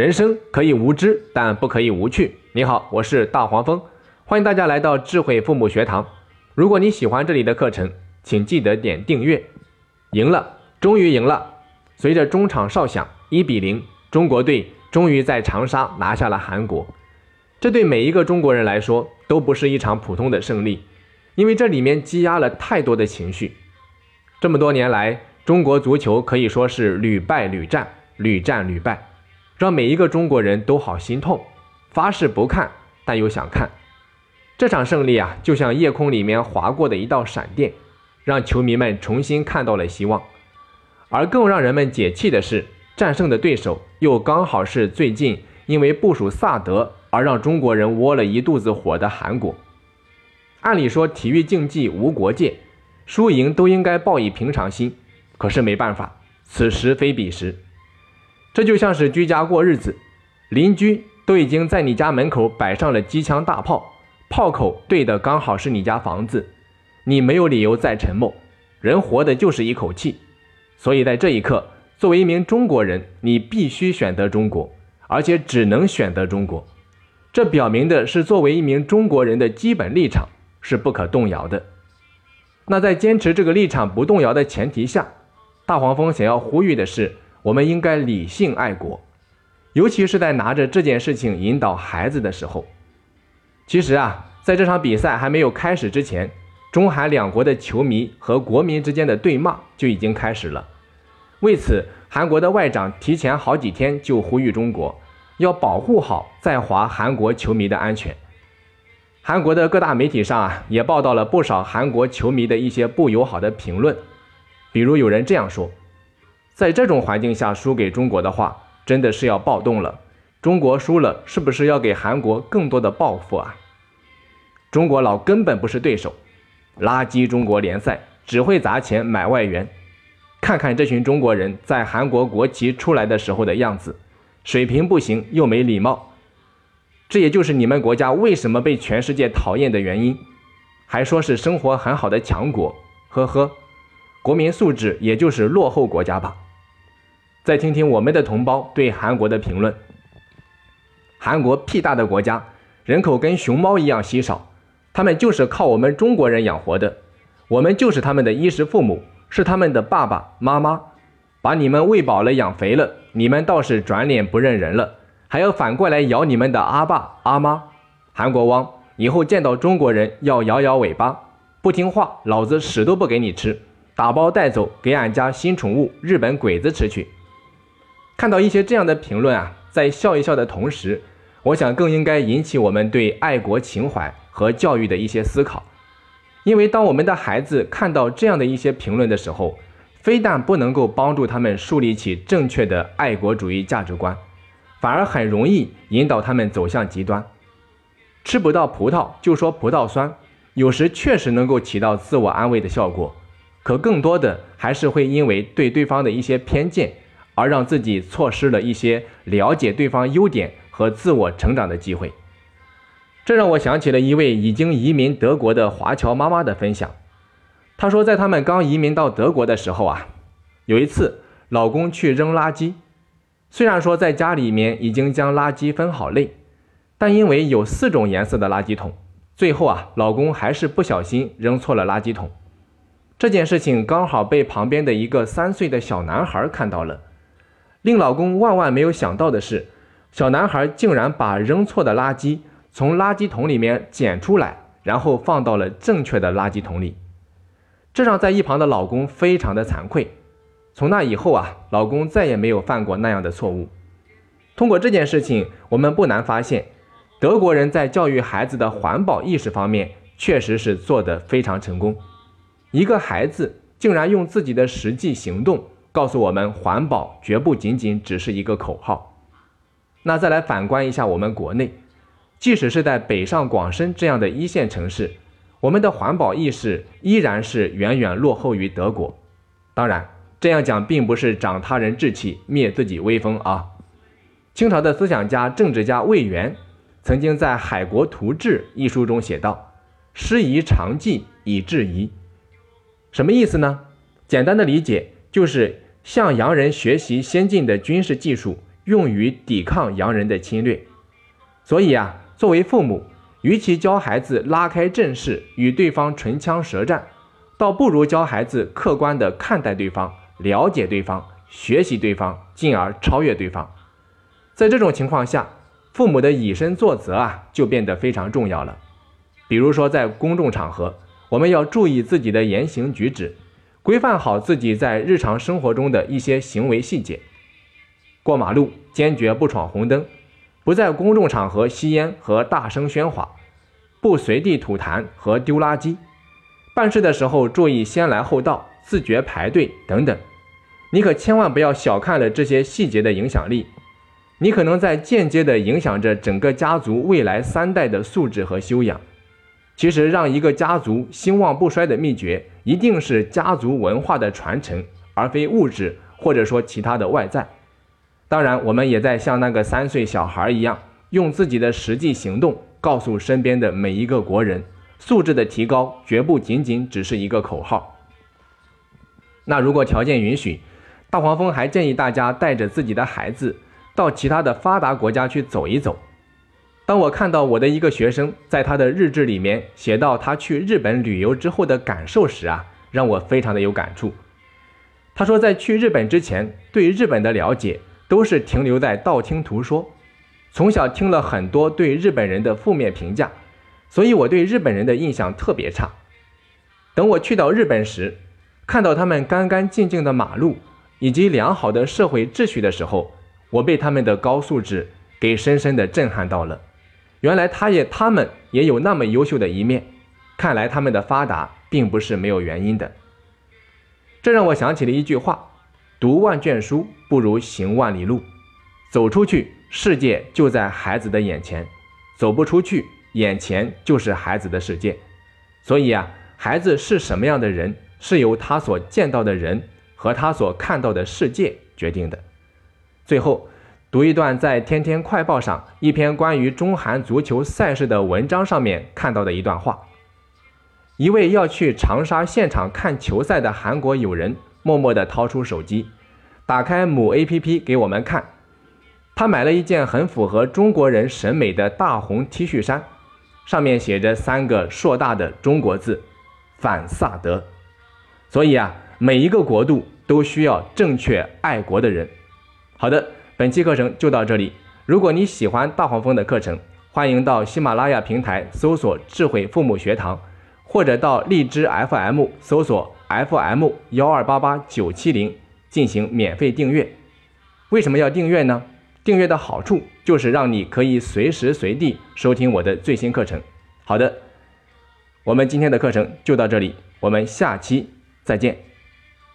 人生可以无知，但不可以无趣。你好，我是大黄蜂，欢迎大家来到智慧父母学堂。如果你喜欢这里的课程，请记得点订阅。赢了，终于赢了！随着中场哨响，一比零，中国队终于在长沙拿下了韩国。这对每一个中国人来说都不是一场普通的胜利，因为这里面积压了太多的情绪。这么多年来，中国足球可以说是屡败屡战，屡战屡败。让每一个中国人都好心痛，发誓不看，但又想看。这场胜利啊，就像夜空里面划过的一道闪电，让球迷们重新看到了希望。而更让人们解气的是，战胜的对手又刚好是最近因为部署萨德而让中国人窝了一肚子火的韩国。按理说，体育竞技无国界，输赢都应该报以平常心。可是没办法，此时非彼时。这就像是居家过日子，邻居都已经在你家门口摆上了机枪大炮，炮口对的刚好是你家房子，你没有理由再沉默。人活的就是一口气，所以在这一刻，作为一名中国人，你必须选择中国，而且只能选择中国。这表明的是，作为一名中国人的基本立场是不可动摇的。那在坚持这个立场不动摇的前提下，大黄蜂想要呼吁的是。我们应该理性爱国，尤其是在拿着这件事情引导孩子的时候。其实啊，在这场比赛还没有开始之前，中韩两国的球迷和国民之间的对骂就已经开始了。为此，韩国的外长提前好几天就呼吁中国要保护好在华韩国球迷的安全。韩国的各大媒体上啊，也报道了不少韩国球迷的一些不友好的评论，比如有人这样说。在这种环境下输给中国的话，真的是要暴动了。中国输了，是不是要给韩国更多的报复啊？中国佬根本不是对手，垃圾中国联赛只会砸钱买外援。看看这群中国人在韩国国旗出来的时候的样子，水平不行又没礼貌。这也就是你们国家为什么被全世界讨厌的原因。还说是生活很好的强国，呵呵，国民素质也就是落后国家吧。再听听我们的同胞对韩国的评论：韩国屁大的国家，人口跟熊猫一样稀少，他们就是靠我们中国人养活的，我们就是他们的衣食父母，是他们的爸爸妈妈，把你们喂饱了养肥了，你们倒是转脸不认人了，还要反过来咬你们的阿爸阿妈。韩国汪，以后见到中国人要摇摇尾巴，不听话，老子屎都不给你吃，打包带走给俺家新宠物日本鬼子吃去。看到一些这样的评论啊，在笑一笑的同时，我想更应该引起我们对爱国情怀和教育的一些思考。因为当我们的孩子看到这样的一些评论的时候，非但不能够帮助他们树立起正确的爱国主义价值观，反而很容易引导他们走向极端。吃不到葡萄就说葡萄酸，有时确实能够起到自我安慰的效果，可更多的还是会因为对对方的一些偏见。而让自己错失了一些了解对方优点和自我成长的机会，这让我想起了一位已经移民德国的华侨妈妈的分享。她说，在他们刚移民到德国的时候啊，有一次老公去扔垃圾，虽然说在家里面已经将垃圾分好类，但因为有四种颜色的垃圾桶，最后啊，老公还是不小心扔错了垃圾桶。这件事情刚好被旁边的一个三岁的小男孩看到了。令老公万万没有想到的是，小男孩竟然把扔错的垃圾从垃圾桶里面捡出来，然后放到了正确的垃圾桶里。这让在一旁的老公非常的惭愧。从那以后啊，老公再也没有犯过那样的错误。通过这件事情，我们不难发现，德国人在教育孩子的环保意识方面确实是做得非常成功。一个孩子竟然用自己的实际行动。告诉我们，环保绝不仅仅只是一个口号。那再来反观一下我们国内，即使是在北上广深这样的一线城市，我们的环保意识依然是远远落后于德国。当然，这样讲并不是长他人志气，灭自己威风啊。清朝的思想家、政治家魏源曾经在《海国图志》一书中写道：“师夷长技以制夷。”什么意思呢？简单的理解。就是向洋人学习先进的军事技术，用于抵抗洋人的侵略。所以啊，作为父母，与其教孩子拉开阵势与对方唇枪舌战，倒不如教孩子客观地看待对方、了解对方、学习对方，进而超越对方。在这种情况下，父母的以身作则啊，就变得非常重要了。比如说，在公众场合，我们要注意自己的言行举止，规范好自己在日常生活中的一些行为细节。过马路坚决不闯红灯，不在公众场合吸烟和大声喧哗，不随地吐痰和丢垃圾。办事的时候注意先来后到，自觉排队等等。你可千万不要小看了这些细节的影响力。你可能在间接地影响着整个家族未来三代的素质和修养。其实，让一个家族兴旺不衰的秘诀，一定是家族文化的传承，而非物质或者说其他的外在。当然，我们也在像那个三岁小孩一样，用自己的实际行动告诉身边的每一个国人，素质的提高绝不仅仅只是一个口号。那如果条件允许，大黄蜂还建议大家带着自己的孩子。到其他的发达国家去走一走。当我看到我的一个学生在他的日志里面写到他去日本旅游之后的感受时啊，让我非常的有感触。他说，在去日本之前，对日本的了解都是停留在道听途说，从小听了很多对日本人的负面评价，所以我对日本人的印象特别差。等我去到日本时，看到他们干干净净的马路以及良好的社会秩序的时候，我被他们的高素质给深深的震撼到了，原来他也他们也有那么优秀的一面，看来他们的发达并不是没有原因的。这让我想起了一句话：读万卷书不如行万里路。走出去，世界就在孩子的眼前；走不出去，眼前就是孩子的世界。所以啊，孩子是什么样的人，是由他所见到的人和他所看到的世界决定的。最后，读一段在《天天快报》上一篇关于中韩足球赛事的文章上面看到的一段话。一位要去长沙现场看球赛的韩国友人，默默地掏出手机，打开某 APP 给我们看。他买了一件很符合中国人审美的大红 T 恤衫，上面写着三个硕大的中国字：“反萨德”。所以啊，每一个国度都需要正确爱国的人。好的，本期课程就到这里。如果你喜欢大黄蜂的课程，欢迎到喜马拉雅平台搜索“智慧父母学堂”，或者到荔枝 FM 搜索 FM 幺二八八九七零进行免费订阅。为什么要订阅呢？订阅的好处就是让你可以随时随地收听我的最新课程。好的，我们今天的课程就到这里，我们下期再见。